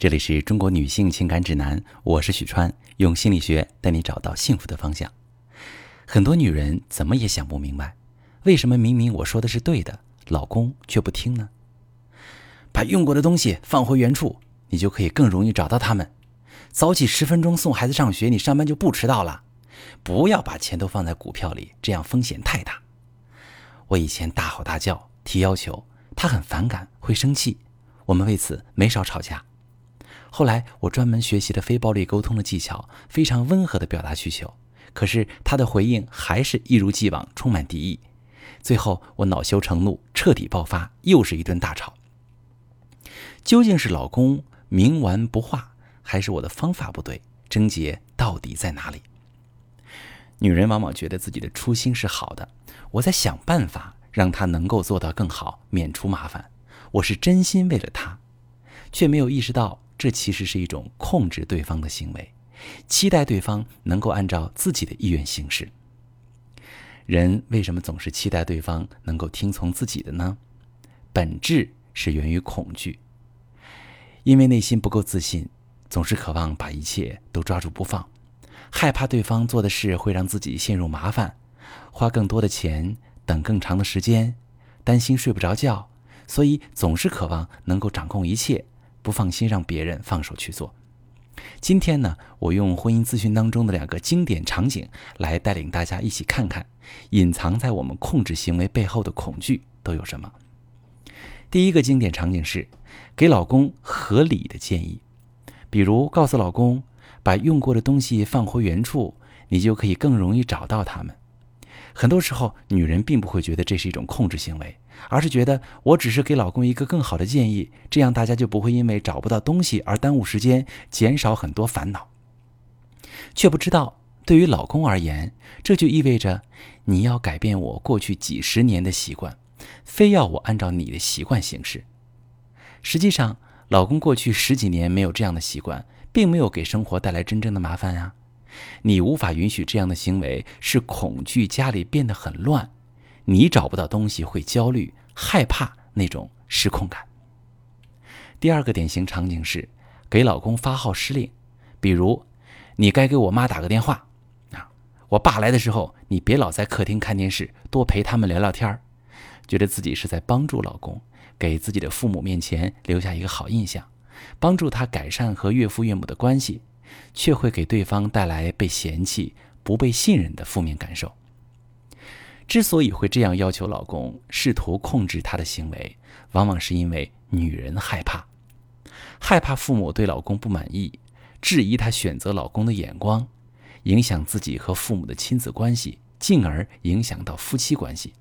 这里是中国女性情感指南，我是许川，用心理学带你找到幸福的方向。很多女人怎么也想不明白，为什么明明我说的是对的，老公却不听呢？把用过的东西放回原处，你就可以更容易找到他们。早起十分钟送孩子上学，你上班就不迟到了。不要把钱都放在股票里，这样风险太大。我以前大吼大叫提要求，他很反感，会生气，我们为此没少吵架。后来我专门学习了非暴力沟通的技巧，非常温和的表达需求，可是他的回应还是一如既往充满敌意。最后我恼羞成怒，彻底爆发，又是一顿大吵。究竟是老公冥顽不化，还是我的方法不对？症结到底在哪里？女人往往觉得自己的初心是好的，我在想办法让他能够做到更好，免除麻烦。我是真心为了他，却没有意识到这其实是一种控制对方的行为，期待对方能够按照自己的意愿行事。人为什么总是期待对方能够听从自己的呢？本质是源于恐惧，因为内心不够自信，总是渴望把一切都抓住不放。害怕对方做的事会让自己陷入麻烦，花更多的钱，等更长的时间，担心睡不着觉，所以总是渴望能够掌控一切，不放心让别人放手去做。今天呢，我用婚姻咨询当中的两个经典场景来带领大家一起看看，隐藏在我们控制行为背后的恐惧都有什么。第一个经典场景是给老公合理的建议，比如告诉老公。把用过的东西放回原处，你就可以更容易找到它们。很多时候，女人并不会觉得这是一种控制行为，而是觉得我只是给老公一个更好的建议，这样大家就不会因为找不到东西而耽误时间，减少很多烦恼。却不知道，对于老公而言，这就意味着你要改变我过去几十年的习惯，非要我按照你的习惯行事。实际上，老公过去十几年没有这样的习惯。并没有给生活带来真正的麻烦呀，你无法允许这样的行为，是恐惧家里变得很乱，你找不到东西会焦虑害怕那种失控感。第二个典型场景是给老公发号施令，比如你该给我妈打个电话啊，我爸来的时候你别老在客厅看电视，多陪他们聊聊天儿，觉得自己是在帮助老公，给自己的父母面前留下一个好印象。帮助他改善和岳父岳母的关系，却会给对方带来被嫌弃、不被信任的负面感受。之所以会这样要求老公，试图控制他的行为，往往是因为女人害怕，害怕父母对老公不满意，质疑他选择老公的眼光，影响自己和父母的亲子关系，进而影响到夫妻关系。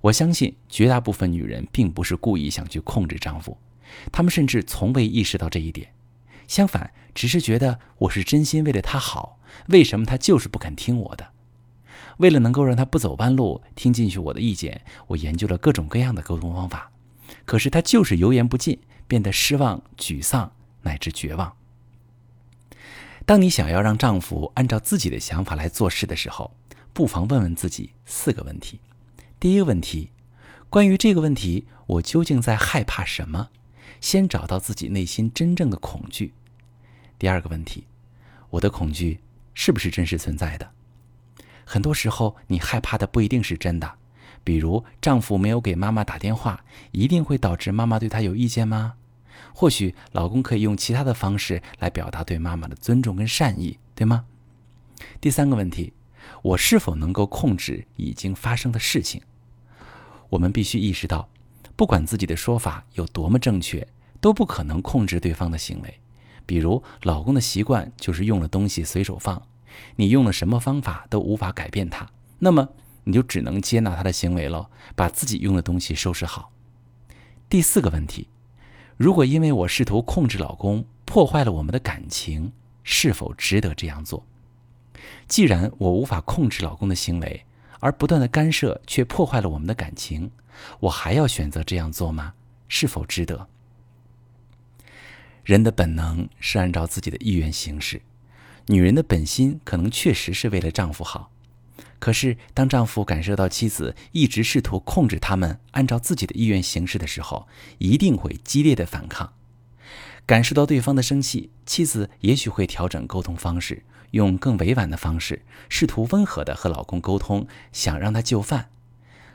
我相信绝大部分女人并不是故意想去控制丈夫。他们甚至从未意识到这一点，相反，只是觉得我是真心为了他好。为什么他就是不肯听我的？为了能够让他不走弯路，听进去我的意见，我研究了各种各样的沟通方法。可是他就是油盐不进，变得失望、沮丧乃至绝望。当你想要让丈夫按照自己的想法来做事的时候，不妨问问自己四个问题。第一个问题，关于这个问题，我究竟在害怕什么？先找到自己内心真正的恐惧。第二个问题，我的恐惧是不是真实存在的？很多时候，你害怕的不一定是真的。比如，丈夫没有给妈妈打电话，一定会导致妈妈对他有意见吗？或许，老公可以用其他的方式来表达对妈妈的尊重跟善意，对吗？第三个问题，我是否能够控制已经发生的事情？我们必须意识到。不管自己的说法有多么正确，都不可能控制对方的行为。比如，老公的习惯就是用了东西随手放，你用了什么方法都无法改变他，那么你就只能接纳他的行为了，把自己用的东西收拾好。第四个问题，如果因为我试图控制老公，破坏了我们的感情，是否值得这样做？既然我无法控制老公的行为，而不断的干涉却破坏了我们的感情。我还要选择这样做吗？是否值得？人的本能是按照自己的意愿行事，女人的本心可能确实是为了丈夫好。可是，当丈夫感受到妻子一直试图控制他们按照自己的意愿行事的时候，一定会激烈的反抗。感受到对方的生气，妻子也许会调整沟通方式，用更委婉的方式，试图温和的和老公沟通，想让他就范。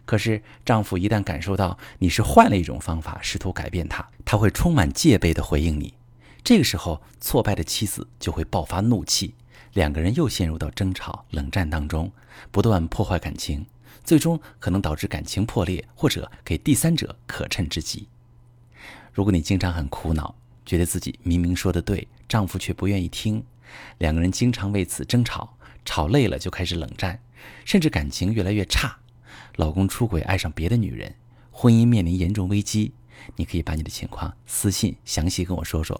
可是，丈夫一旦感受到你是换了一种方法试图改变他，他会充满戒备的回应你。这个时候，挫败的妻子就会爆发怒气，两个人又陷入到争吵、冷战当中，不断破坏感情，最终可能导致感情破裂，或者给第三者可乘之机。如果你经常很苦恼，觉得自己明明说的对，丈夫却不愿意听，两个人经常为此争吵，吵累了就开始冷战，甚至感情越来越差。老公出轨，爱上别的女人，婚姻面临严重危机。你可以把你的情况私信详细跟我说说，